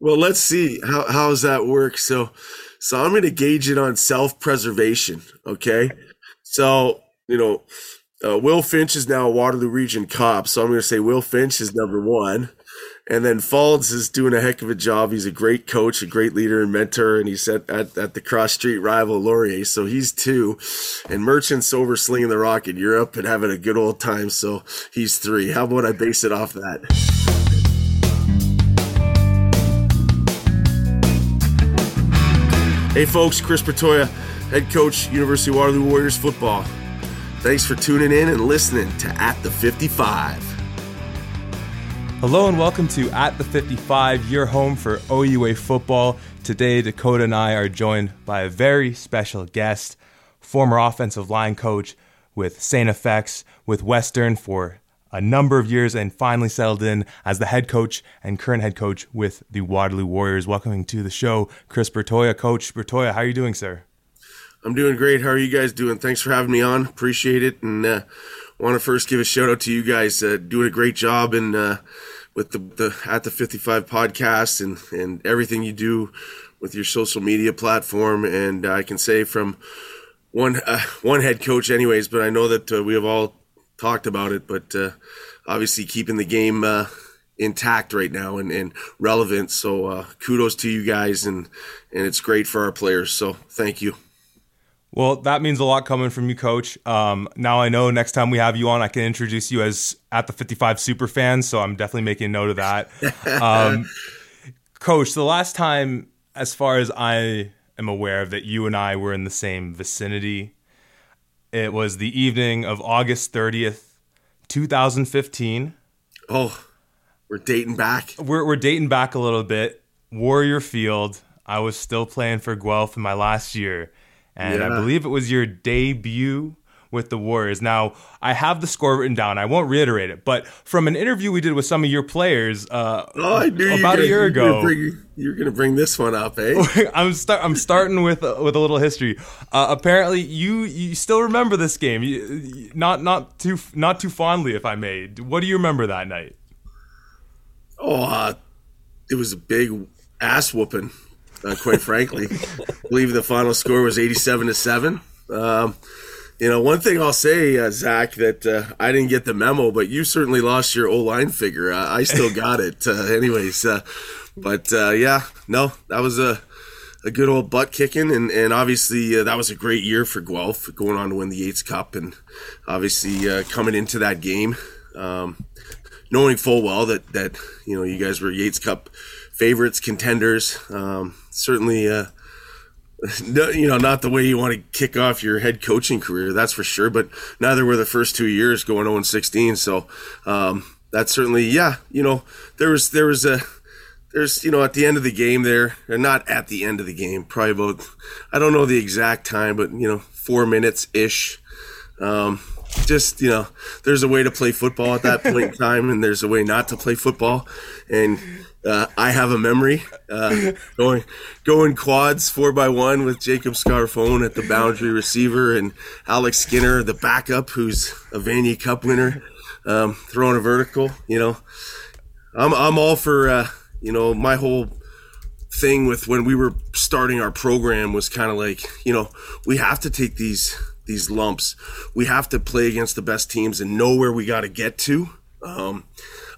Well, let's see how how does that work. So, so I'm going to gauge it on self preservation. Okay, so you know, uh, Will Finch is now a Waterloo Region cop, so I'm going to say Will Finch is number one. And then Faulds is doing a heck of a job. He's a great coach, a great leader and mentor, and he's at, at, at the cross street rival Laurier. So he's two. And Merchant's over slinging the rock in Europe and having a good old time. So he's three. How about I base it off that? Hey folks, Chris Bertoia, head coach, University of Waterloo Warriors football. Thanks for tuning in and listening to At the 55. Hello and welcome to At the 55, your home for OUA football. Today, Dakota and I are joined by a very special guest, former offensive line coach with St. FX, with Western for a number of years, and finally settled in as the head coach and current head coach with the Waterloo Warriors. Welcoming to the show, Chris Bertoia. Coach Bertoia, how are you doing, sir? I'm doing great. How are you guys doing? Thanks for having me on. Appreciate it. And uh, want to first give a shout out to you guys uh, doing a great job and uh, with the, the at the 55 podcast and and everything you do with your social media platform. And I can say from one uh, one head coach, anyways, but I know that uh, we have all talked about it. But uh, obviously, keeping the game uh, intact right now and, and relevant. So uh, kudos to you guys, and and it's great for our players. So thank you. Well, that means a lot coming from you, Coach. Um, now I know next time we have you on, I can introduce you as at the 55 super fans. So I'm definitely making note of that. um, Coach, the last time, as far as I am aware of, that you and I were in the same vicinity, it was the evening of August 30th, 2015. Oh, we're dating back. We're, we're dating back a little bit. Warrior Field. I was still playing for Guelph in my last year and yeah. I believe it was your debut with the Warriors. Now, I have the score written down. I won't reiterate it, but from an interview we did with some of your players uh, oh, about a year ago, you're going to bring this one up, eh? I'm start. I'm starting with uh, with a little history. Uh, apparently, you you still remember this game, you, not not too not too fondly, if I may. What do you remember that night? Oh, uh, it was a big ass whooping uh, quite frankly. I believe the final score was 87 to 7. Um, you know, one thing I'll say, uh, Zach, that uh, I didn't get the memo, but you certainly lost your O line figure. I still got it, uh, anyways. Uh, but uh, yeah, no, that was a a good old butt kicking, and and obviously that was a great year for Guelph, going on to win the Yates Cup, and obviously coming into that game, um, knowing full well that that you know you guys were Yates Cup favorites, contenders. Um, certainly, uh, you know, not the way you want to kick off your head coaching career, that's for sure. But neither were the first two years going 0 16. So um, that's certainly, yeah, you know, there was there was a there's you know at the end of the game there, or not at the end of the game, probably about I don't know the exact time, but you know, four minutes ish. Um, just you know, there's a way to play football at that point in time, and there's a way not to play football, and uh, I have a memory uh, going going quads four by one with Jacob Scarfone at the boundary receiver and Alex Skinner, the backup, who's a Vanier Cup winner, um, throwing a vertical. You know, I'm I'm all for uh, you know my whole thing with when we were starting our program was kind of like you know we have to take these these lumps, we have to play against the best teams and know where we got to get to. Um,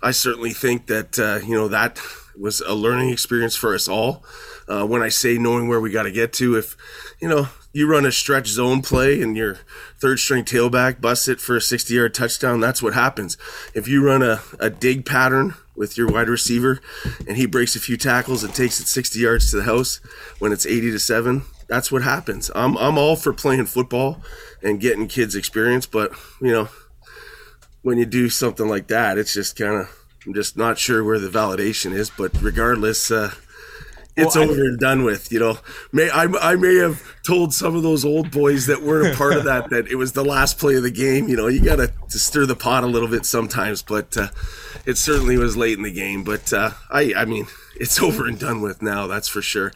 I certainly think that uh, you know that was a learning experience for us all. Uh, when I say knowing where we got to get to, if you know you run a stretch zone play and your third string tailback busts it for a 60 yard touchdown, that's what happens. If you run a, a dig pattern with your wide receiver and he breaks a few tackles and takes it 60 yards to the house when it's 80 to 7, that's what happens. I'm, I'm all for playing football and getting kids experience, but you know, when you do something like that, it's just kind of I'm just not sure where the validation is. But regardless, uh, it's well, over I, and done with. You know, may I, I may have told some of those old boys that weren't a part of that that it was the last play of the game. You know, you got to stir the pot a little bit sometimes, but uh, it certainly was late in the game. But uh, I, I mean, it's over and done with now. That's for sure.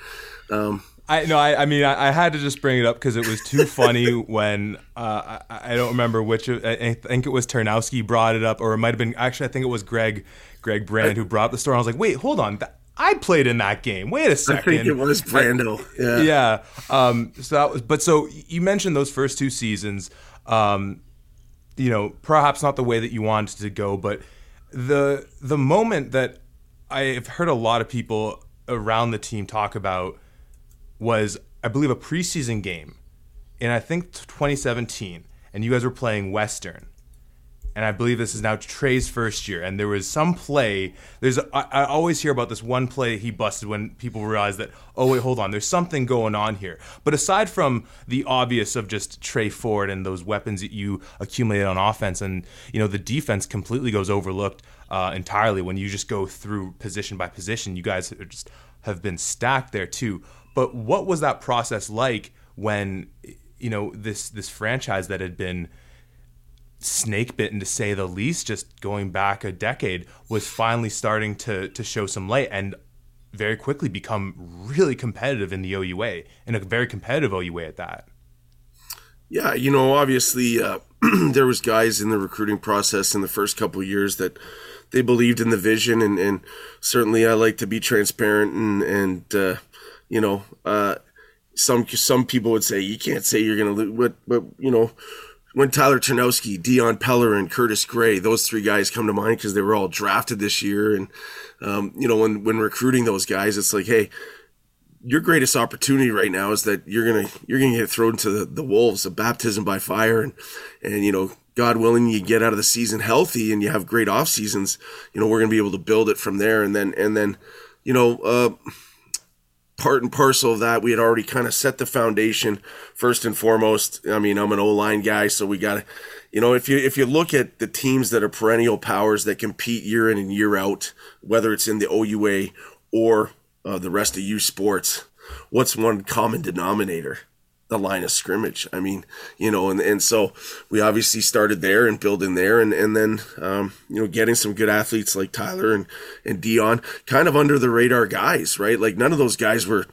Um, I no, I, I mean, I, I, had to just bring it up because it was too funny when uh, I, I, don't remember which. I think it was Ternowski brought it up, or it might have been actually. I think it was Greg, Greg Brand who brought up the story. I was like, wait, hold on. That, I played in that game. Wait a second. I think it was Brando. Yeah. yeah. Um, so that was, but so you mentioned those first two seasons. Um, you know, perhaps not the way that you wanted to go, but the the moment that I've heard a lot of people around the team talk about was, I believe, a preseason game, in I think 2017, and you guys were playing Western and I believe this is now Tre's first year. And there was some play. There's I, I, always hear about this one play he busted when people realize that oh wait hold on there's something going on here. But aside from the obvious of just Tre Ford and those weapons that you accumulated on offense, and you know the defense completely goes overlooked uh, entirely when you just go through position by position. You guys just have been stacked there too. But what was that process like when you know this this franchise that had been snake bitten to say the least, just going back a decade, was finally starting to to show some light and very quickly become really competitive in the OUA and a very competitive OUA at that. Yeah, you know, obviously uh, there was guys in the recruiting process in the first couple years that they believed in the vision, and, and certainly I like to be transparent and and uh, you know. Uh, some some people would say you can't say you're going to lose, but but you know when Tyler Ternowski, Dion Peller, and Curtis Gray, those three guys come to mind because they were all drafted this year. And, um, you know, when, when recruiting those guys, it's like, hey, your greatest opportunity right now is that you're gonna you're gonna get thrown to the, the wolves, a baptism by fire, and and you know God willing, you get out of the season healthy and you have great off seasons. You know we're gonna be able to build it from there, and then and then you know uh, part and parcel of that, we had already kind of set the foundation first and foremost. I mean, I'm an O line guy, so we got to, you know, if you if you look at the teams that are perennial powers that compete year in and year out, whether it's in the OUA or uh, the rest of U Sports, what's one common denominator? The line of scrimmage. I mean, you know, and, and so we obviously started there and building there and, and then, um, you know, getting some good athletes like Tyler and, and Dion kind of under the radar guys, right? Like none of those guys were,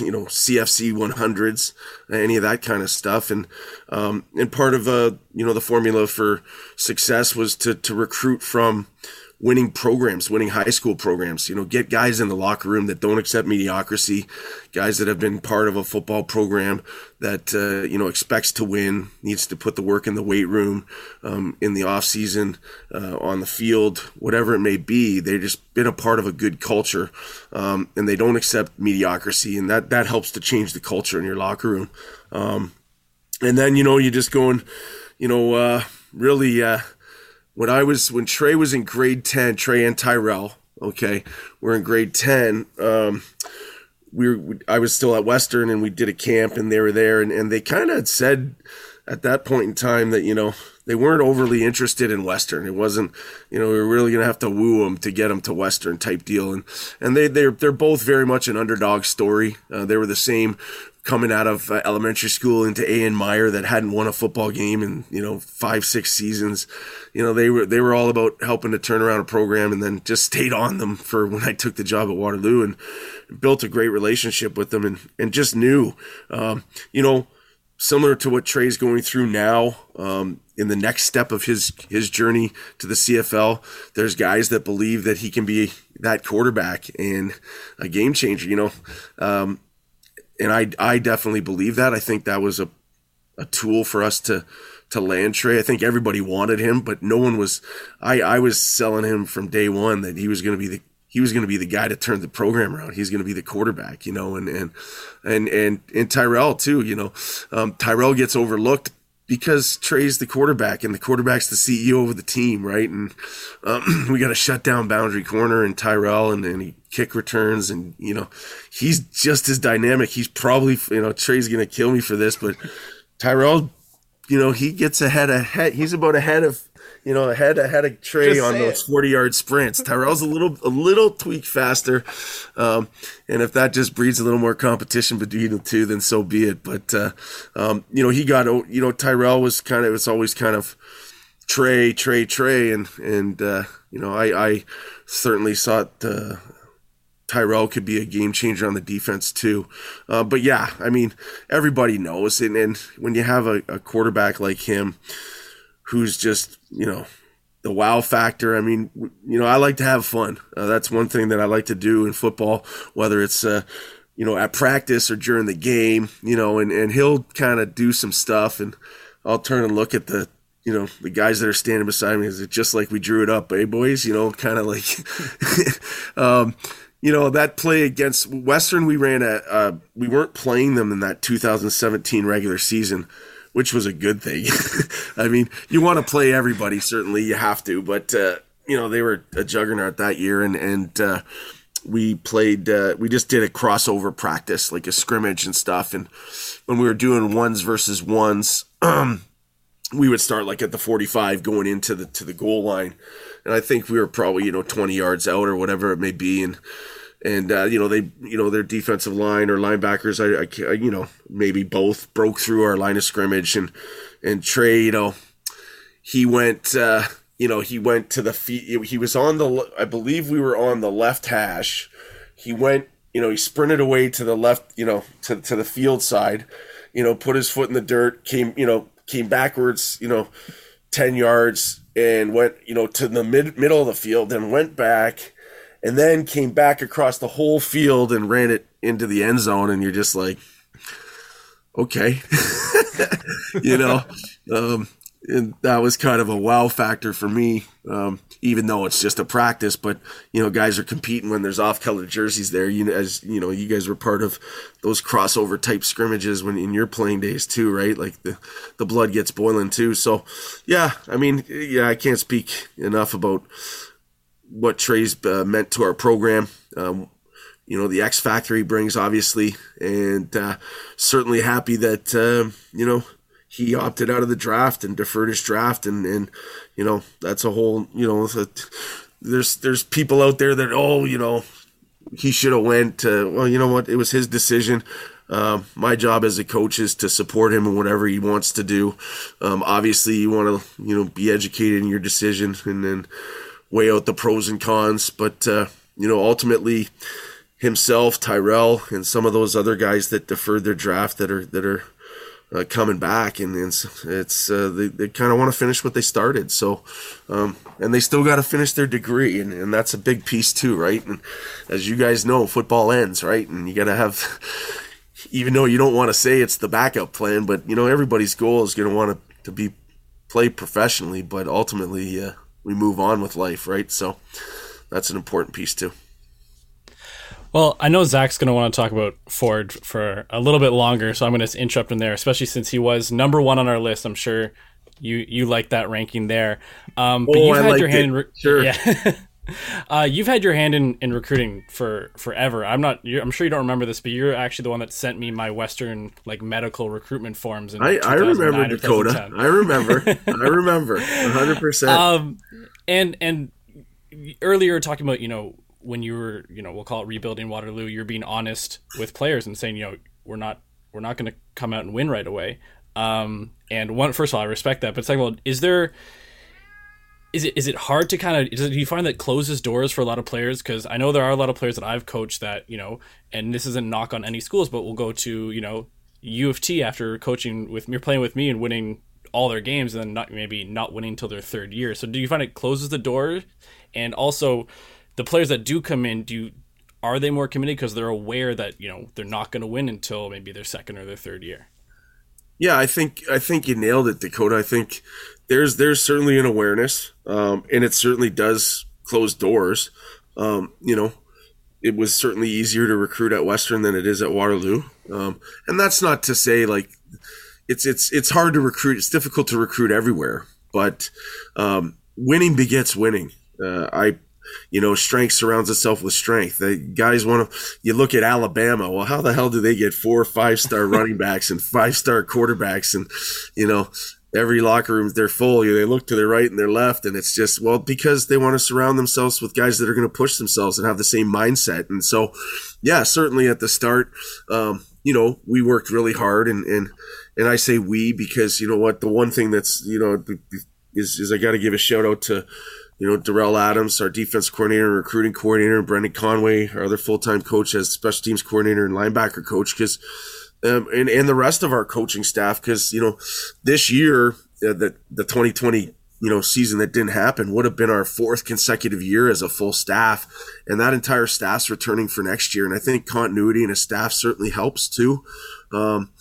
you know, CFC 100s, any of that kind of stuff. And, um, and part of, uh, you know, the formula for success was to, to recruit from, winning programs, winning high school programs. You know, get guys in the locker room that don't accept mediocrity, guys that have been part of a football program that uh, you know expects to win, needs to put the work in the weight room, um, in the off season, uh, on the field, whatever it may be. They've just been a part of a good culture, um, and they don't accept mediocrity, and that that helps to change the culture in your locker room. Um, and then you know you just going, you know, uh, really uh, when I was when Tre was in grade ten, Tre and Tyrell, okay, we're in grade ten. Um, we were, I was still at Western, and we did a camp, and they were there, and, and they kind of said at that point in time that you know they weren't overly interested in Western. It wasn't, you know, we were really gonna have to woo them to get them to Western type deal, and and they they're they're both very much an underdog story. Uh, they were the same coming out of uh, elementary school into A. N. Myer that hadn't won a football game in you know five six seasons. You know they were they were all about helping to turn around a program and then just stayed on them for when I took the job at Waterloo and built a great relationship with them and and just knew um, you know similar to what Tre's going through now um, in the next step of his his journey to the CFL. There's guys that believe that he can be that quarterback and a game changer. You know. Um, and I I definitely believe that. I think that was a a tool for us to to land Tre. I think everybody wanted him, but no one was. I I was selling him from day one that he was going to be the he was going to be the guy to turn the program around. He's going to be the quarterback, you know, and and and and, and Tyrell too. You know, um, Tyrell gets overlooked because Tre's the quarterback and the quarterback's the CEO of the team, right? And um, we got to shut down boundary corner and Tyrell and, and he kick returns and you know he's just as dynamic. He's probably you know Tre's gonna kill me for this, but Tyrell, you know he gets ahead ahead. He's about ahead of you know ahead ahead of Tre just on those forty yard sprints. Tyrell's a little a little tweak faster, um, and if that just breeds a little more competition between the two, then so be it. But uh, um, you know he got you know Tyrell was kind of it's always kind of Tre Tre Tre and and uh, you know I I certainly saw uh, Tyrell could be a game changer on the defense too. Uh, but yeah, I mean, everybody knows, and, and when you have a, a, quarterback like him, who's just you know the wow factor. I mean, you know, I like to have fun. Uh, that's one thing that I like to do in football, whether it's uh, you know at practice or during the game. You know, and and he'll kind of do some stuff, and I'll turn and look at the you know the guys that are standing beside me. Is it just like we drew it up, eh, boys? You know, kind of like. um, you know that play against Western, we ran a uh, we weren't playing them in that 2017 regular season, which was a good thing. I mean, you want to play everybody, certainly you have to, but uh, you know they were a juggernaut that year, and and uh, we played. Uh, we just did a crossover practice, like a scrimmage and stuff, and when we were doing ones versus ones. Um, we would start like at the 45 going into the to the goal line and i think we were probably you know 20 yards out or whatever it may be and and uh, you know they you know their defensive line or linebackers I, I, you know maybe both broke through our line of scrimmage and and Tre you know he went uh, you know he went to the feet he was on the I believe we were on the left hash he went you know he sprinted away to the left you know to to the field side you know put his foot in the dirt came you know came backwards, you know, 10 yards and went, you know, to the mid middle of the field and went back and then came back across the whole field and ran it into the end zone and you're just like okay. you know, um, and that was kind of a wow factor for me. Um, even though it's just a practice, but you know, guys are competing when there's off-color jerseys there. You know, as you know, you guys were part of those crossover type scrimmages when in your playing days too, right? Like the the blood gets boiling too. So, yeah, I mean, yeah, I can't speak enough about what Tre's uh, meant to our program. Um, you know, the X factor he brings, obviously, and uh, certainly happy that uh, you know he opted out of the draft and deferred his draft and and you know that's a whole you know there's there's people out there that oh you know he should have went well you know what? It was his decision. Uh, my job as a coach is to support him in whatever he wants to do. Um, obviously you want to you know be educated in your decision and then weigh out the pros and cons but uh, you know ultimately himself Tyrell and some of those other guys that deferred their draft that are that are uh, coming back, and it's, it's uh, they, they kind of want to finish what they started. So, um, and they still got to finish their degree, and, and that's a big piece too, right? And as you guys know, football ends, right? And you got to have, even though you don't want to say it's the backup plan, but you know everybody's goal is going to want to to be play professionally, but ultimately uh, we move on with life, right? So that's an important piece too. Well, I know Zach's going to want to talk about Ford for a little bit longer, so I'm going to interrupt him there, especially since he was number one on our list. I'm sure you you like that ranking there. Um, but oh, you've I had your hand in re- sure. Yeah. uh, you've had your hand in, in recruiting for forever. I'm not. I'm sure you don't remember this, but you're actually the one that sent me my Western like medical recruitment forms. In I, I remember Dakota. I remember. I remember. 100. percent Um, and and earlier talking about you know when you were, you know, we'll call it rebuilding Waterloo, you're being honest with players and saying, you know, we're not we're not going to come out and win right away. Um, and one, first of all, I respect that. But second of all, is there is it is it hard to kind of do you find that closes doors for a lot of players? Because I know there are a lot of players that I've coached that you know, and this isn't knock on any schools, but will go to you know U of T after coaching with me, or playing with me, and winning all their games, and then not maybe not winning until their third year. So do you find it closes the door? And also, the players that do come in, do you, are they more committed because they're aware that you know they're not going to win until maybe their second or their third year? Yeah, I think I think you nailed it, Dakota. I think there's there's certainly an awareness, um, and it certainly does close doors. Um, you know, it was certainly easier to recruit at Western than it is at Waterloo, um, and that's not to say like it's it's it's hard to recruit. It's difficult to recruit everywhere, but um, winning begets winning. Uh, I you know, strength surrounds itself with strength. The guys want to. You look at Alabama. Well, how the hell do they get four five star running backs and five star quarterbacks? And you know, every locker room they're full. You know, they look to their right and their left, and it's just well because they want to surround themselves with guys that are going to push themselves and have the same mindset. And so, yeah, certainly at the start, um, you know, we worked really hard, and and and I say we because you know what, the one thing that's you know is is I got to give a shout out to you know, Darrell Adams, our defense coordinator and recruiting coordinator, and Brendan Conway, our other full time coach as special teams coordinator and linebacker coach, because um, and and the rest of our coaching staff, because you know, this year uh, the the 2020 you know season that didn't happen would have been our fourth consecutive year as a full staff and that entire staff's returning for next year and i think continuity in a staff certainly helps too. Um,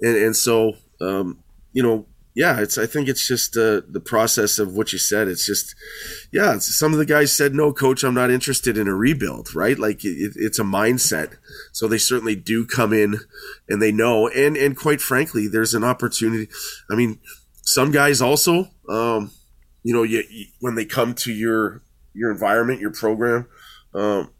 and, and so um, you know yeah it's i think it's just uh, the process of what you said. It's just yeah it's, some of the guys said no coach i'm not interested in a rebuild right? Like it, it's a mindset. So they certainly do come in and they know. And and quite frankly there's an opportunity i mean some guys also um, you know, you, you, when they come to your your environment, your program, um,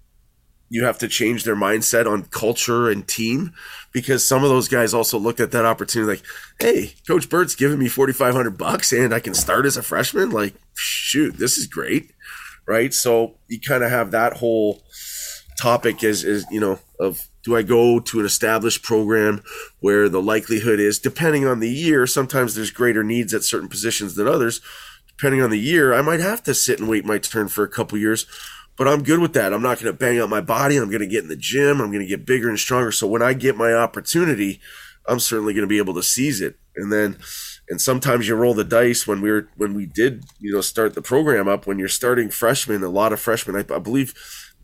you have to change their mindset on culture and team because some of those guys also looked at that opportunity like, hey, Coach Bert's giving me forty five hundred bucks and I can start as a freshman. Like, shoot, this is great, right? So you kind of have that whole topic as is you know of do I go to an established program where the likelihood is, depending on the year, sometimes there's greater needs at certain positions than others depending on the year, I might have to sit and wait my turn for a couple years. But I'm good with that. I'm not going to bang out my body. I'm going to get in the gym. I'm going to get bigger and stronger. So when I get my opportunity, I'm certainly going to be able to seize it. And then, and sometimes you roll the dice when we were when we did you know start the program up. When you're starting freshmen, a lot of freshmen. I, I believe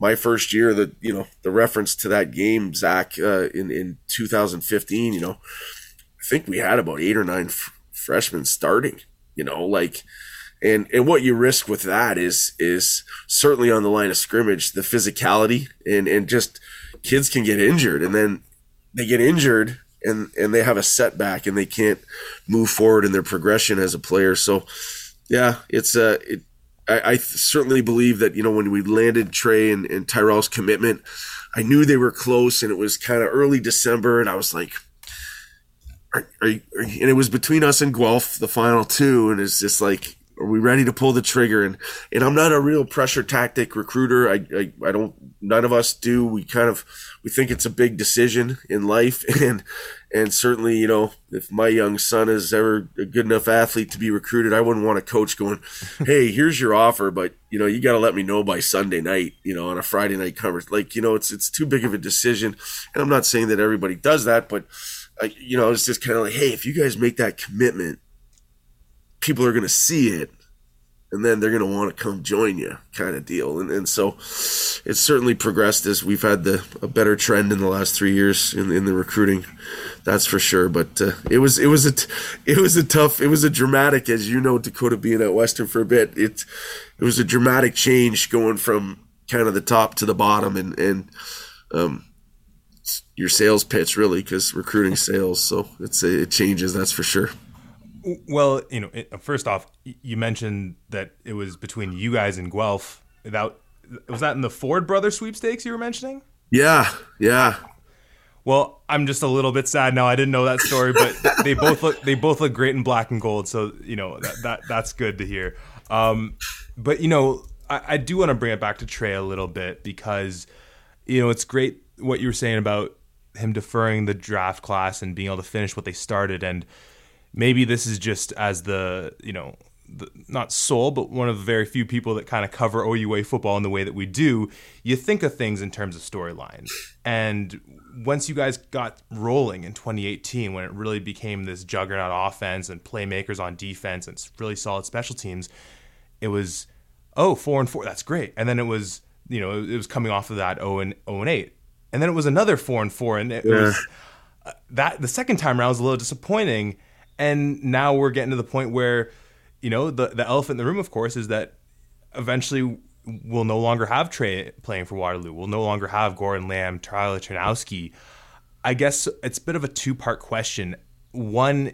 my first year, that, you know the reference to that game, Zach, uh, in in 2015. You know, I think we had about eight or nine f- freshmen starting. You know, like and and what you risk with that is is certainly on the line of scrimmage the physicality and and just kids can get injured and then they get injured and and they have a setback and they can't move forward in their progression as a player. So yeah it's a uh, it, I, I certainly believe that you know when we landed Tre and, and Tyrell's commitment I knew they were close and it was kind of early December and I was like are, are, are and it was between us and Guelph the final two and it's just like are we ready to pull the trigger? And and I'm not a real pressure tactic recruiter. I, I I, don't. None of us do. We kind of we think it's a big decision in life, and and certainly you know if my young son is ever a good enough athlete to be recruited, I wouldn't want a coach going, "Hey, here's your offer, but you know you got to let me know by Sunday night." You know, on a Friday night conference, like you know it's it's too big of a decision. And I'm not saying that everybody does that, but. Uh, you know, it's just kind of like, hey, if you guys make that commitment, people are going to see it and then they're going to want to come join you kind of deal. And, and so it's certainly progressed as we've had the a better trend in the last three years in, in the recruiting that's for sure. But uh, it was it was a it was a tough it was a dramatic as you know dakota being at western for a bit it it was a dramatic change going from kind of the top to the bottom and and um, your sales pitch really because recruiting sales. So it's it changes that's for sure well, you know, first off, you mentioned that it was between you guys and Guelph. That was that in the Ford brother sweepstakes you were mentioning? Yeah, yeah. Well, I'm just a little bit sad now. I didn't know that story, but they both look they both look great in black and gold. So you know that, that that's good to hear. Um, but you know, I, I do want to bring it back to Tre a little bit because you know it's great what you were saying about him deferring the draft class and being able to finish what they started and maybe this is just as the you know the, not soul, but one of the very few people that kind of cover OUA football in the way that we do. You think of things in terms of storyline, and once you guys got rolling in 2018, when it really became this juggernaut offense and playmakers on defense and really solid special teams, it was oh four and four, that's great, and then it was you know it was coming off of that 0 and 0 and 8, and then it was another four and four, and it yeah. was uh, that the second time around was a little disappointing and now we're getting to the point where, you know, the the elephant in the room, of course, is that eventually we'll no longer have Tre playing for Waterloo. We'll no longer have Gordon Lamb, Tyler Ternowski. I guess it's a bit of a two part question. One,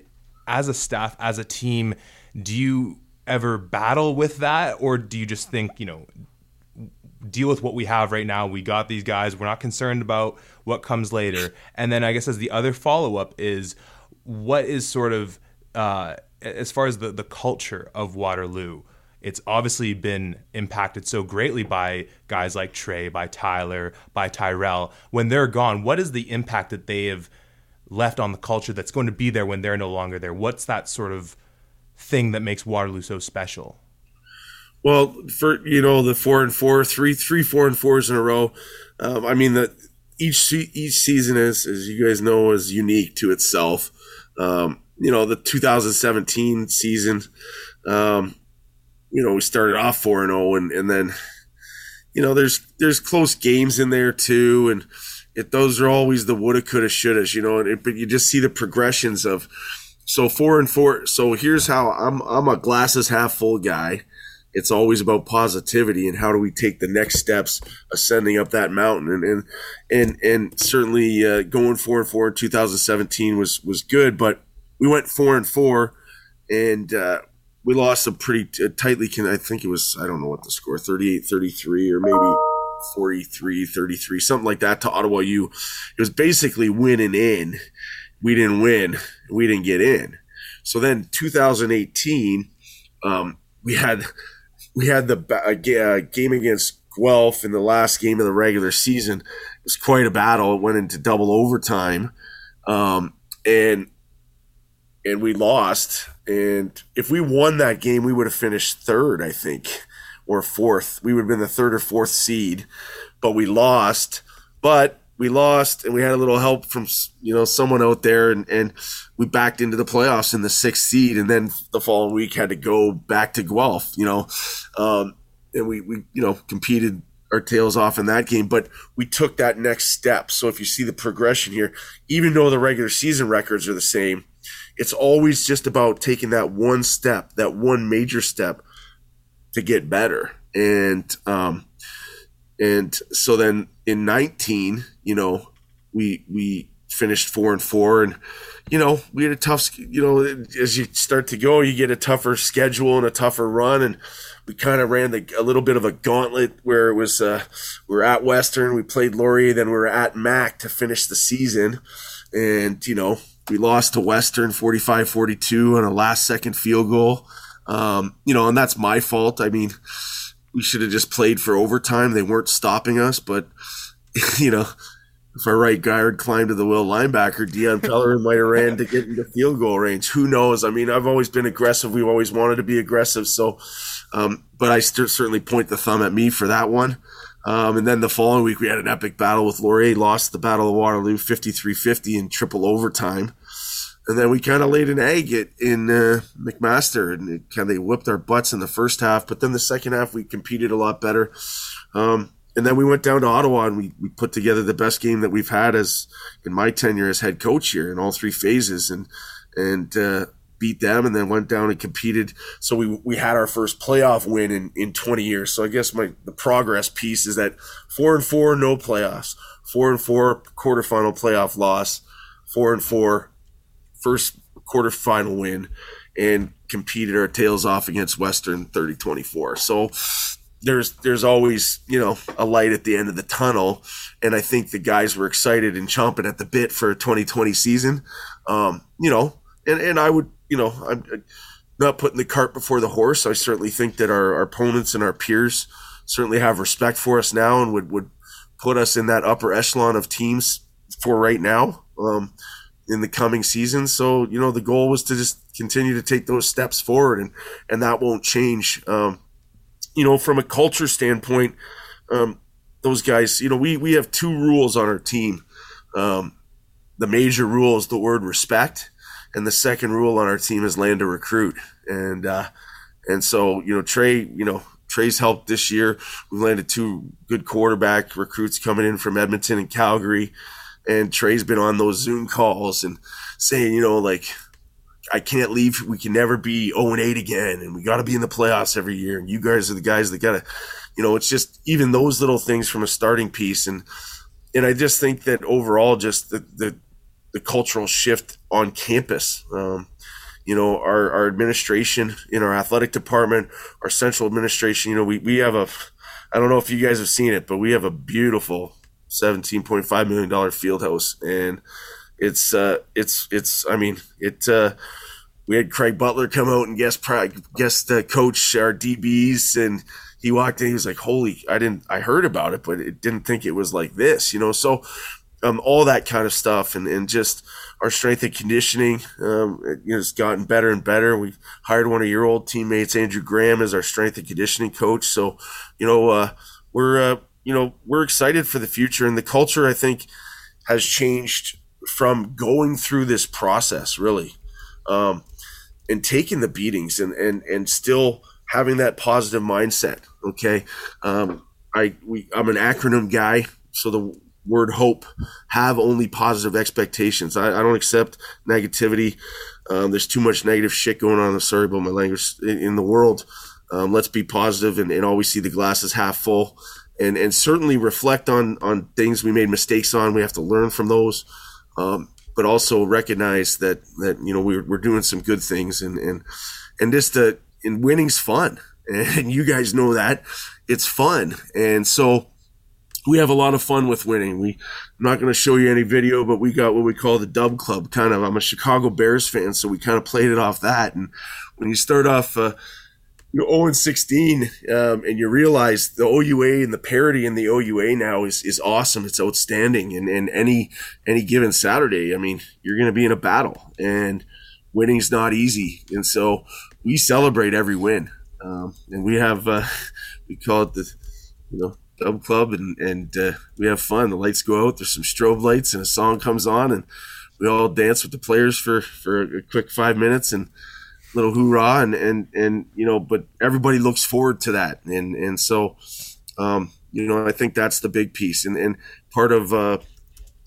as a staff, as a team, do you ever battle with that, or do you just think, you know, deal with what we have right now? We got these guys. We're not concerned about what comes later. And then I guess as the other follow up is what is sort of uh, as far as the the culture of Waterloo. It's obviously been impacted so greatly by guys like Tre, by Tyler, by Tyrell. When they're gone, what is the impact that they have left on the culture that's going to be there when they're no longer there? What's that sort of thing that makes Waterloo so special? Well, for you know the four and four, three, three, four and fours in a row. Um, I mean that each each season is, as you guys know, is unique to itself. Um, you know, the 2017 season, um, you know, we started off four and zero, and and then, you know, there's there's close games in there too, and it those are always the woulda, coulda, shouldas, you know, and it, but you just see the progressions of. So four and four. So here's how I'm. I'm a glasses half full guy. It's always about positivity and how do we take the next steps ascending up that mountain. And and and, and certainly uh, going four and four in 2017 was was good, but we went four and four, and uh, we lost a pretty tightly. Can I think it was I don't know what the score 38-33 or maybe 43-33 something like that to Ottawa U. It was basically winning in. We didn't win. We didn't get in. So then 2018, um, we had we had the uh, game against Guelph in the last game of the regular season. It was quite a battle. It went into double overtime, um, and and we lost. And if we won that game, we would have finished third, I think, or fourth. We would have been the third or fourth seed, but we lost. But we lost, and we had a little help from you know someone out there, and, and we backed into the playoffs in the sixth seed, and then the following week had to go back to Guelph, you know, um, and we we you know competed our tails off in that game, but we took that next step. So if you see the progression here, even though the regular season records are the same, it's always just about taking that one step, that one major step to get better. And um, and so then in 19, you know, we we finished four and four, and you know we had a tough. You know, as you start to go, you get a tougher schedule and a tougher run, and we kind of ran the, a little bit of a gauntlet where it was uh, we are at Western, we played Laurier, then we were at Mac to finish the season, and you know we lost to Western 45-42 on a last second field goal. Um, you know, and that's my fault. I mean, we should have just played for overtime. They weren't stopping us, but you know, if our right guard climbed to the will linebacker, Dion Pellerin might have ran to get into field goal range. Who knows? I mean, I've always been aggressive. We've always wanted to be aggressive. So, um, but I st- certainly point the thumb at me for that one. Um, and then the following week, we had an epic battle with Laurier, lost the Battle of Waterloo 53 50 in triple overtime. And then we kind of laid an egg in uh, McMaster, and kind of they whipped our butts in the first half. But then the second half, we competed a lot better. Um, and then we went down to Ottawa and we, we put together the best game that we've had as in my tenure as head coach here in all three phases, and and uh, beat them, and then went down and competed. So we we had our first playoff win in, in 20 years. So I guess my the progress piece is that four and four, no playoffs. Four and four, quarterfinal playoff loss. Four and four, first quarterfinal win, and competed our tails off against Western 30-24. So there's there's always you know a light at the end of the tunnel, and I think the guys were excited and chomping at the bit for a 2020 season. Um, you know, and and I would you know I'm not putting the cart before the horse. I certainly think that our, our opponents and our peers certainly have respect for us now and would would put us in that upper echelon of teams for right now. Um, in the coming season. So, you know, the goal was to just continue to take those steps forward and, and that won't change. Um, you know, from a culture standpoint, um, those guys, you know, we, we have two rules on our team. Um, the major rule is the word respect, and the second rule on our team is land to recruit. And uh, and so you know, Tre, you know, Tre's helped this year. We've landed two good quarterback recruits coming in from Edmonton and Calgary, and Tre's been on those Zoom calls and saying, you know, like I can't leave. We can never be 0 and 8 again. And we got to be in the playoffs every year. And you guys are the guys that got to, you know, it's just even those little things from a starting piece. And, and I just think that overall, just the, the, the cultural shift on campus, um, you know, our, our administration in our athletic department, our central administration, you know, we, we have a, I don't know if you guys have seen it, but we have a beautiful $17.5 million field house. And, it's uh, it's it's. I mean, it. Uh, we had Craig Butler come out and guest guest uh, coach our DBs, and he walked in. He was like, "Holy! I didn't. I heard about it, but it didn't think it was like this." You know, so um, all that kind of stuff, and and just our strength and conditioning um, it, you know, gotten better and better. We hired one of your old teammates, Andrew Graham, as our strength and conditioning coach. So, you know, uh, we're uh, you know we're excited for the future, and the culture I think has changed from going through this process really um, and taking the beatings and, and, and still having that positive mindset. Okay, um, I we I'm an acronym guy, so the word hope have only positive expectations. I, I don't accept negativity. Um, there's too much negative shit going on. Sorry about my language in, in the world. Um, let's be positive and, and always see the glasses half full, and and certainly reflect on on things we made mistakes on. We have to learn from those, um, but also recognize that that you know we're we're doing some good things, and and and just that and winning's fun, and you guys know that it's fun, and so we have a lot of fun with winning. We I'm not going to show you any video, but we got what we call the Dub Club. Kind of, I'm a Chicago Bears fan, so we kind of played it off that. And when you start off, uh, you know, 0 and 16, um, and you realize the OUA and the parity in the OUA now is is awesome. It's outstanding. And and any any given Saturday, I mean, you're going to be in a battle, and winning's not easy. And so we celebrate every win, um, and we have uh, we call it the you know Dub Club, and and uh, we have fun. The lights go out. There's some strobe lights, and a song comes on, and we all dance with the players for for a quick five minutes and little hoorah, and and and you know, but everybody looks forward to that, and and so, um, you know, I think that's the big piece, and and part of uh,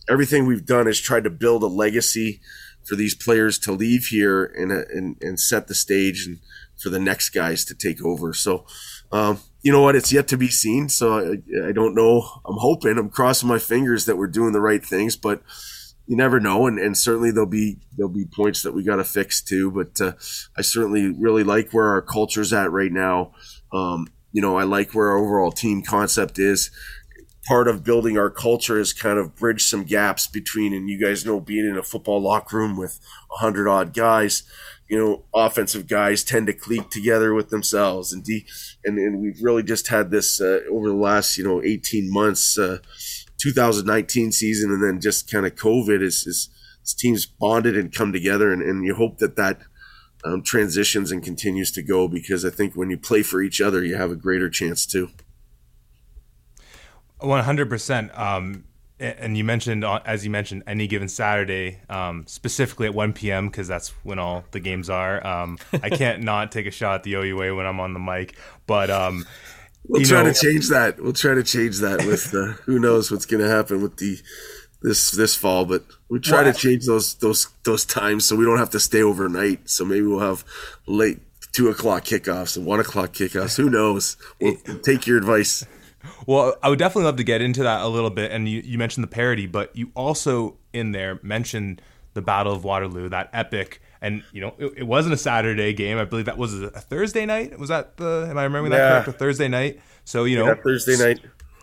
everything we've done is tried to build a legacy for these players to leave here and and and set the stage and for the next guys to take over. So. Um, you know what? It's yet to be seen. So I, I, don't know. I'm hoping, I'm crossing my fingers that we're doing the right things, but you never know. And, and certainly there'll be there'll be points that we got to fix too. But uh, I certainly really like where our culture's at right now. Um, you know, I like where our overall team concept is. Part of building our culture is kind of bridge some gaps between, and you guys know, being in a football locker room with a hundred odd guys you know, offensive guys tend to clique together with themselves, and de- and, and we've really just had this uh, over the last you know 18 months, uh, 2019 season, and then just kind of COVID is, is, is, teams bonded and come together, and, and you hope that that um, transitions and continues to go because I think when you play for each other, you have a greater chance too. 100%. Um, and you mentioned, uh, as you mentioned, any given Saturday, um, specifically at 1 p.m. because that's when all the games are. Um, I can't not take a shot at the OUA when I'm on the mic, but um, we'll try know, to change that. We'll try to change that with uh, who knows what's going to happen with the this this fall, but we try well, to change those those those times so we don't have to stay overnight. So maybe we'll have late two o'clock kickoffs and one o'clock kickoffs. Who knows? We'll take your advice. Well, I would definitely love to get into that a little bit. And you, you mentioned the parody, but you also in there mentioned the Battle of Waterloo, that epic. And you know, it, it wasn't a Saturday game. I believe that was a Thursday night. Was that the? Am I remembering yeah. that correct? A Thursday night. So you know, yeah, Thursday night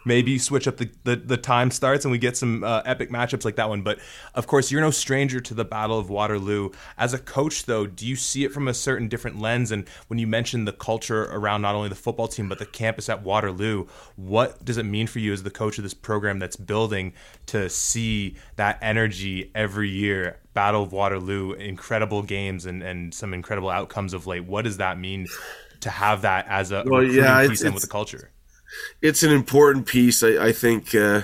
maybe switch up the, the, the, time starts and we get some uh, epic matchups like that one. But of course, you're no stranger to the Battle of Waterloo. As a coach, though, do you see it from a certain different lens? And when you mention the culture around not only the football team, but the campus at Waterloo, what does it mean for you as the coach of this program that's building to see that energy every year? Battle of Waterloo, incredible games and, and some incredible outcomes of late. What does that mean to have that as a well, yeah, piece in with the culture? it's an important piece. I, I think, uh,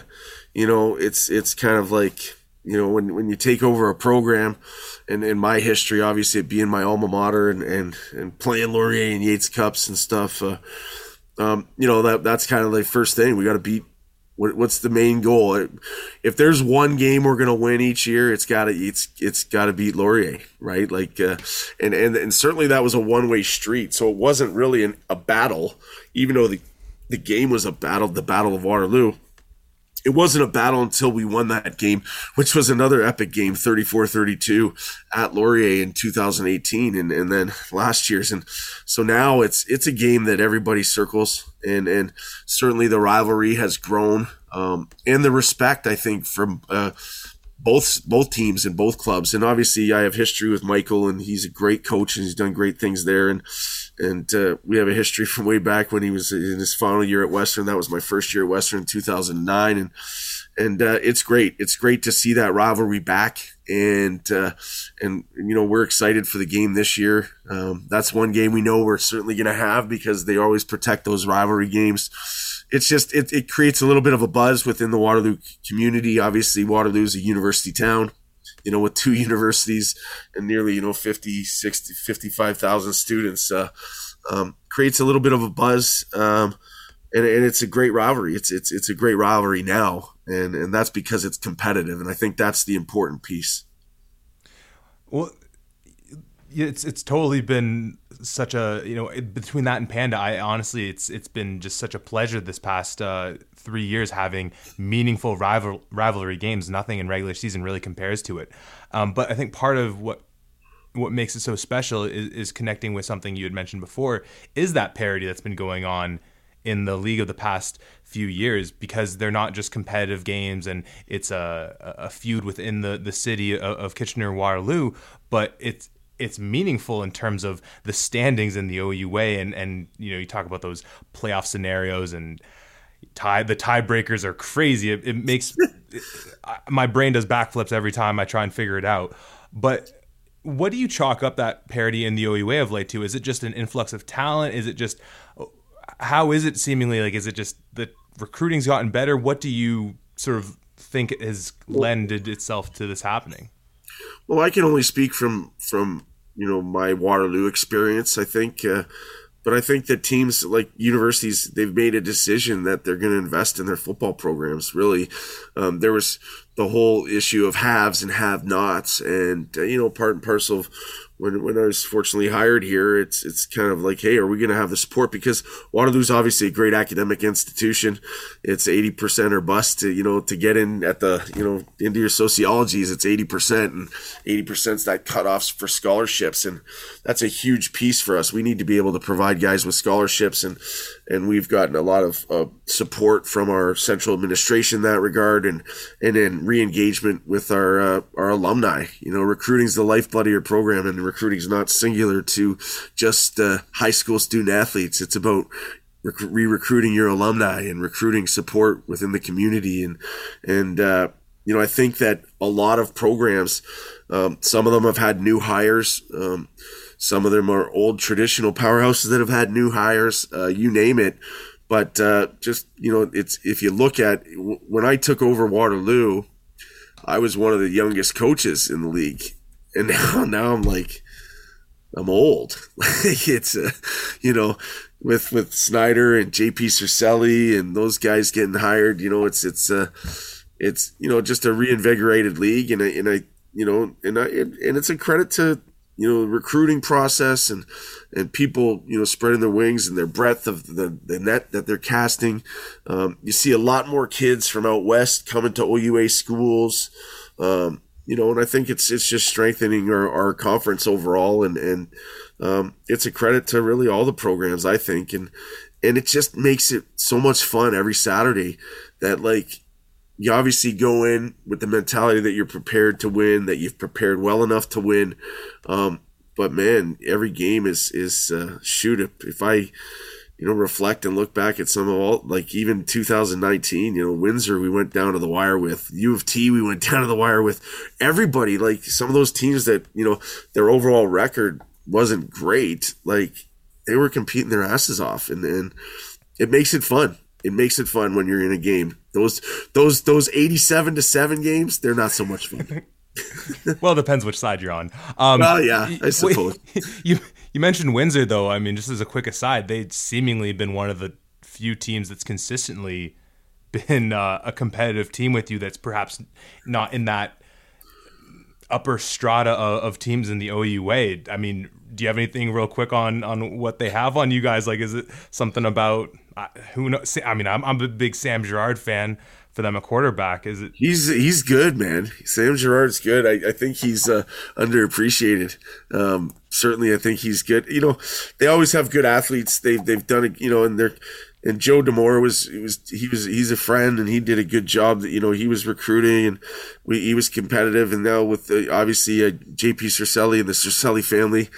you know, it's it's kind of like you know when when you take over a program, and in my history, obviously it being my alma mater and and, and playing Laurier and Yates Cups and stuff. Uh, um, you know that that's kind of the first thing we got to beat. What, what's the main goal? If there's one game we're gonna win each year, it's gotta it's it's gotta beat Laurier, right? Like, uh, and and and certainly that was a one way street, so it wasn't really an, a battle, even though the the game was a battle, the Battle of Waterloo. It wasn't a battle until we won that game, which was another epic game, 34 32 at Laurier in 2018 and, and then last year's. And so now it's it's a game that everybody circles and, and certainly the rivalry has grown. Um, and the respect, I think, from uh, both both teams and both clubs. And obviously, I have history with Michael, and he's a great coach, and he's done great things there. And and uh, we have a history from way back when he was in his final year at Western. That was my first year at Western in 2009, and and uh, it's great. It's great to see that rivalry back, and uh, and you know we're excited for the game this year. Um, that's one game we know we're certainly going to have because they always protect those rivalry games it's just it, it creates a little bit of a buzz within the Waterloo community. Obviously, Waterloo is a university town, you know, with two universities and nearly, you know, 50, 60, 55,000 students. Uh, um, creates a little bit of a buzz. Um, and, and it's a great rivalry. It's it's it's a great rivalry now, and and that's because it's competitive, and I think that's the important piece. Well, it's it's totally been such a you know between that and Panda, I honestly it's it's been just such a pleasure this past uh, three years having meaningful rival rivalry games. Nothing in regular season really compares to it. Um, but I think part of what what makes it so special is, is connecting with something you had mentioned before is that parity that's been going on in the league of the past few years because they're not just competitive games and it's a, a feud within the, the city of, of Kitchener Waterloo, but it's it's meaningful in terms of the standings in the OUA and and you know you talk about those playoff scenarios and tie the tiebreakers are crazy. It, it makes it, my brain does backflips every time I try and figure it out. But what do you chalk up that parity in the OUA of late to? Is it just an influx of talent? Is it just how is it seemingly like? Is it just the recruiting's gotten better? What do you sort of think has lended itself to this happening? Well, I can only speak from from you know my Waterloo experience. I think, uh, but I think that teams like universities they've made a decision that they're going to invest in their football programs. Really, um, there was the whole issue of haves and have-nots, and uh, you know part and parcel of when, when I was fortunately hired here, it's it's kind of like, hey, are we going to have the support? Because Waterloo's obviously a great academic institution. It's eighty percent or bust to you know to get in at the you know into your sociologies. It's eighty percent, and eighty percent's that cutoffs for scholarships, and that's a huge piece for us. We need to be able to provide guys with scholarships, and and we've gotten a lot of uh, support from our central administration in that regard, and and in re-engagement with our uh, our alumni. You know, recruiting's the lifeblood of your program, and recruiting is not singular to just uh, high school student athletes. It's about re-recruiting your alumni and recruiting support within the community. And, and, uh, you know, I think that a lot of programs, um, some of them have had new hires. Um, some of them are old traditional powerhouses that have had new hires, uh, you name it. But uh, just you know, it's if you look at when I took over Waterloo, I was one of the youngest coaches in the league, and now now I'm like I'm old. it's uh, you know with with Snyder and JP Circelli and those guys getting hired. You know it's it's uh, it's you know just a reinvigorated league and I, and I you know and I and it's a credit to you know the recruiting process and and people you know spreading their wings and their breadth of the, the net that they're casting. Um, you see a lot more kids from out west coming to OUA schools. Um, you know, and I think it's it's just strengthening our, our conference overall, and and um, it's a credit to really all the programs I think, and and it just makes it so much fun every Saturday that like you obviously go in with the mentality that you're prepared to win, that you've prepared well enough to win, um, but man, every game is is uh, shoot if I you know, reflect and look back at some of all, like even 2019, you know, Windsor, we went down to the wire with U of T, we went down to the wire with everybody. Like some of those teams that, you know, their overall record wasn't great. Like they were competing their asses off and, and it makes it fun. It makes it fun when you're in a game. Those, those, those 87 to seven games, they're not so much fun. well, it depends which side you're on. Um, well, yeah, I suppose. You you mentioned Windsor though. I mean, just as a quick aside, they've seemingly been one of the few teams that's consistently been uh, a competitive team with you. That's perhaps not in that upper strata of, of, teams in the OUA. I mean, do you have anything real quick on on what they have on you guys? Like, is it something about uh, who knows? I mean, I'm, I'm a big Sam Girard fan for them a quarterback. Is it? He's he's good, man. Sam Girard's good. I, I think he's uh, underappreciated. Um, certainly, I think he's good. You know, they always have good athletes. They've they've done it. You know, and they're and Joe D'Amore was was he was he's a friend and he did a good job. That you know he was recruiting and we, he was competitive. And now with the, obviously uh, J.P. Circelli and the Circelli family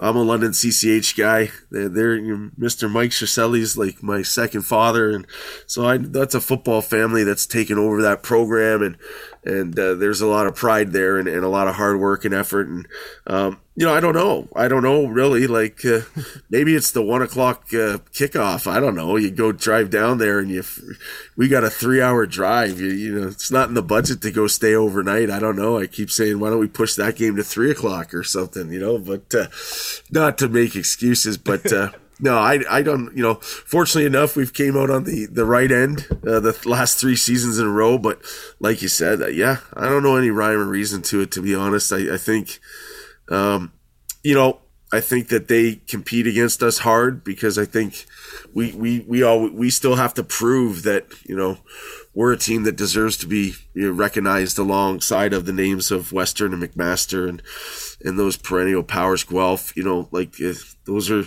I'm a London CCH guy. They're, they're Mr. Mike Circelli's like my second father, and so I that's a football family that's taken over that program, and and uh, there's a lot of pride there and, and a lot of hard work and effort, and um, you know, I don't know. I don't know really. Like uh, maybe it's the one o'clock uh, kickoff. I don't know. You go drive down there and you, we got a three hour drive. You, you, know, it's not in the budget to go stay overnight. I don't know. I keep saying, why don't we push that game to three o'clock or something? You know, but uh, not to make excuses, but uh, no, I, I don't. You know, fortunately enough, we've came out on the the right end uh, the last three seasons in a row. But like you said, uh, yeah, I don't know any rhyme or reason to it. To be honest, I, I think, um, you know, I think that they compete against us hard because I think we we we all we still have to prove that you know we're a team that deserves to be you know, recognized alongside of the names of Western and McMaster and and those perennial powers Guelph. You know, like uh, those are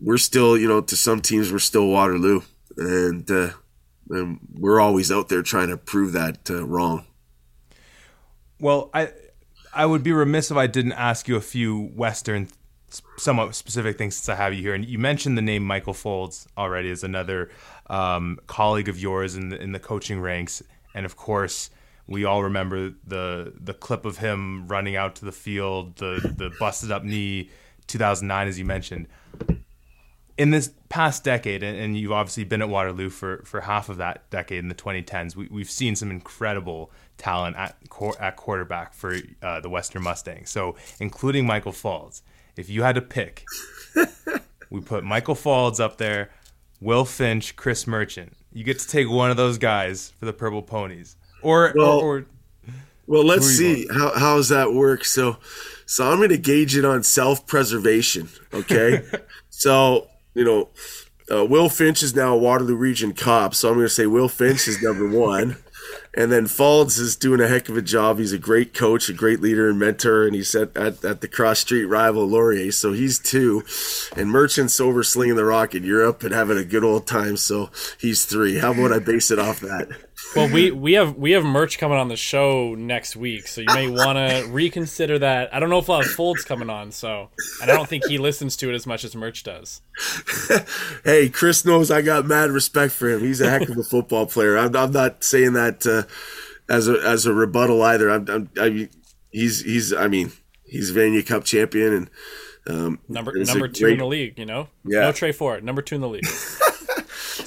we're still, you know, to some teams, we're still Waterloo, and uh, and we're always out there trying to prove that uh, wrong. Well, I I would be remiss if I didn't ask you a few Western, somewhat specific things since I have you here. And you mentioned the name Michael Faulds already as another um, colleague of yours in the, in the coaching ranks, and of course. We all remember the the clip of him running out to the field, the the busted up knee, 2009, as you mentioned in this past decade, and you've obviously been at Waterloo for, for half of that decade in the 2010s, we, we've seen some incredible talent at, at quarterback for uh, the Western Mustangs. So, including Michael Faulds. If you had to pick, we put Michael Faulds up there, Will Finch, Chris Merchant. You get to take one of those guys for the Purple Ponies. Or, well, or, or well, let's see how how does that work. So, so I'm going to gauge it on self preservation. Okay, so you know, uh, Will Finch is now a Waterloo Region cop, so I'm going to say Will Finch is number one. And then Faulds is doing a heck of a job. He's a great coach, a great leader and mentor, and he's at, at, at the cross street rival Laurier, so he's two. And Merchant's over slinging the rock in Europe and having a good old time, so he's three. How about I base it off that? Well, we we have we have merch coming on the show next week, so you may want to reconsider that. I don't know if we'll have Faulds coming on, so and I don't think he listens to it as much as Merch does. hey, Chris knows I got mad respect for him. He's a heck of a football player. I'm, I'm not saying that uh, as a as a rebuttal either. I'm, I'm I he's he's I mean he's Vanier Cup champion and um, number number two great, in the league. You know, yeah. no Tre Ford, number two in the league.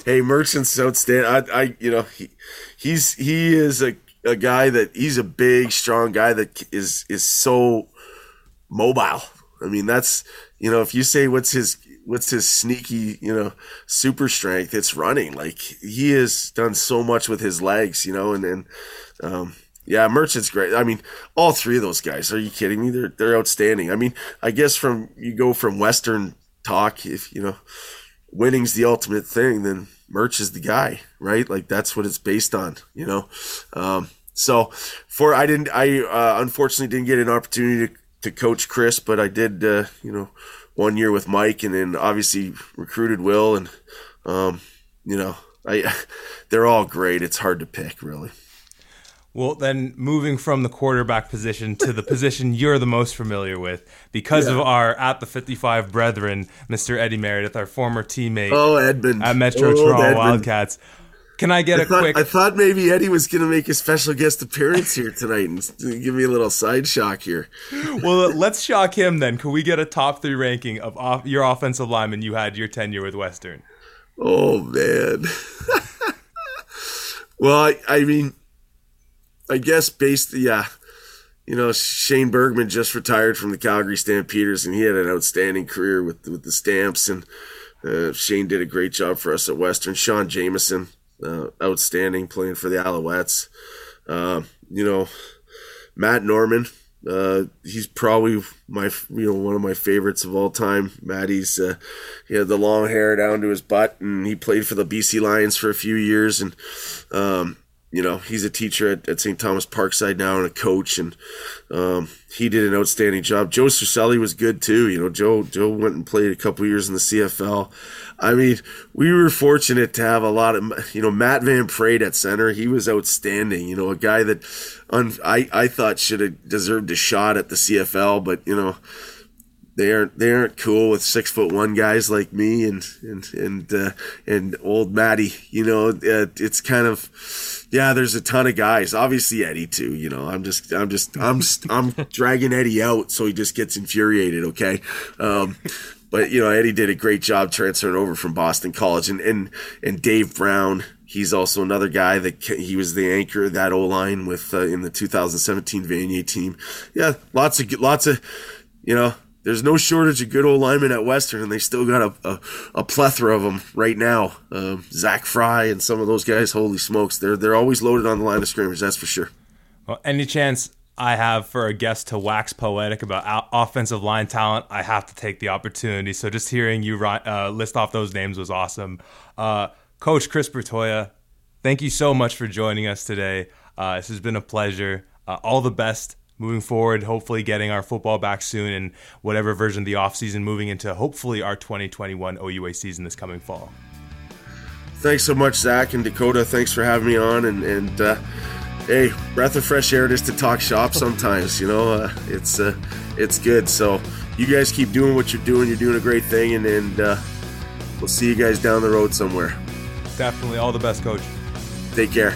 hey, Merchant's outstanding. I, I you know he he's he is a, a guy that he's a big, strong guy that is is so mobile. I mean, that's you know, if you say what's his what's his sneaky, you know, super strength, it's running. Like he has done so much with his legs, you know, and and um, yeah, Merchant's great. I mean, all three of those guys. Are you kidding me? They're they're outstanding. I mean, I guess from you go from Western talk, if you know, winning's the ultimate thing, then merch is the guy, right? Like that's what it's based on, you know. Um, so for I didn't I uh, unfortunately didn't get an opportunity to, to coach Chris, but I did uh, you know one year with Mike, and then obviously recruited Will, and um, you know I they're all great. It's hard to pick really. Well, then moving from the quarterback position to the position you're the most familiar with, because yeah. of our at the 55 brethren, Mr. Eddie Meredith, our former teammate oh, Edmund. at Metro oh, Toronto Edmund. Wildcats. Can I get I a thought, quick? I thought maybe Eddie was going to make a special guest appearance here tonight and give me a little side shock here. well, let's shock him then. Can we get a top three ranking of off- your offensive lineman you had your tenure with Western? Oh man. well, I, I mean I guess based, yeah, you know, Shane Bergman just retired from the Calgary Stampeders, and he had an outstanding career with with the Stamps, and uh, Shane did a great job for us at Western. Sean Jamieson, uh, outstanding playing for the Alouettes. Uh, you know, Matt Norman, uh, he's probably my you know one of my favorites of all time. Maddie's uh, he had the long hair down to his butt, and he played for the BC Lions for a few years, and um, you know, he's a teacher at, at St. Thomas Parkside now and a coach, and um, he did an outstanding job. Joe Circelli was good too. You know, Joe Joe went and played a couple years in the CFL. I mean, we were fortunate to have a lot of you know Matt Van Praet at center. He was outstanding. You know, a guy that un, I I thought should have deserved a shot at the CFL, but you know they aren't they aren't cool with six foot one guys like me and and and uh, and old Matty. You know, uh, it's kind of yeah, there's a ton of guys. Obviously Eddie too. You know, I'm just, I'm just, I'm, I'm dragging Eddie out so he just gets infuriated. Okay, um, but you know, Eddie did a great job transferring over from Boston College, and and and Dave Brown. He's also another guy that he was the anchor of that O line with uh, in the 2017 Vanier team. Yeah, lots of lots of, you know, there's no shortage of good old linemen at Western, and they still got a, a, a plethora of them right now. Uh, Zach Fry and some of those guys, holy smokes, they're they're always loaded on the line of scrimmage. That's for sure. Well, any chance I have for a guest to wax poetic about offensive line talent, I have to take the opportunity. So just hearing you uh, list off those names was awesome. Uh, Coach Chris Bertoia, thank you so much for joining us today. Uh, this has been a pleasure. Uh, all the best moving forward, hopefully getting our football back soon and whatever version of the offseason moving into hopefully our 2021 OUA season this coming fall. Thanks so much, Zach and Dakota. Thanks for having me on. And, and uh, hey, breath of fresh air just to talk shop sometimes. You know, uh, it's uh, it's good. So you guys keep doing what you're doing. You're doing a great thing, and, and uh, we'll see you guys down the road somewhere. Definitely. All the best, coach. Take care.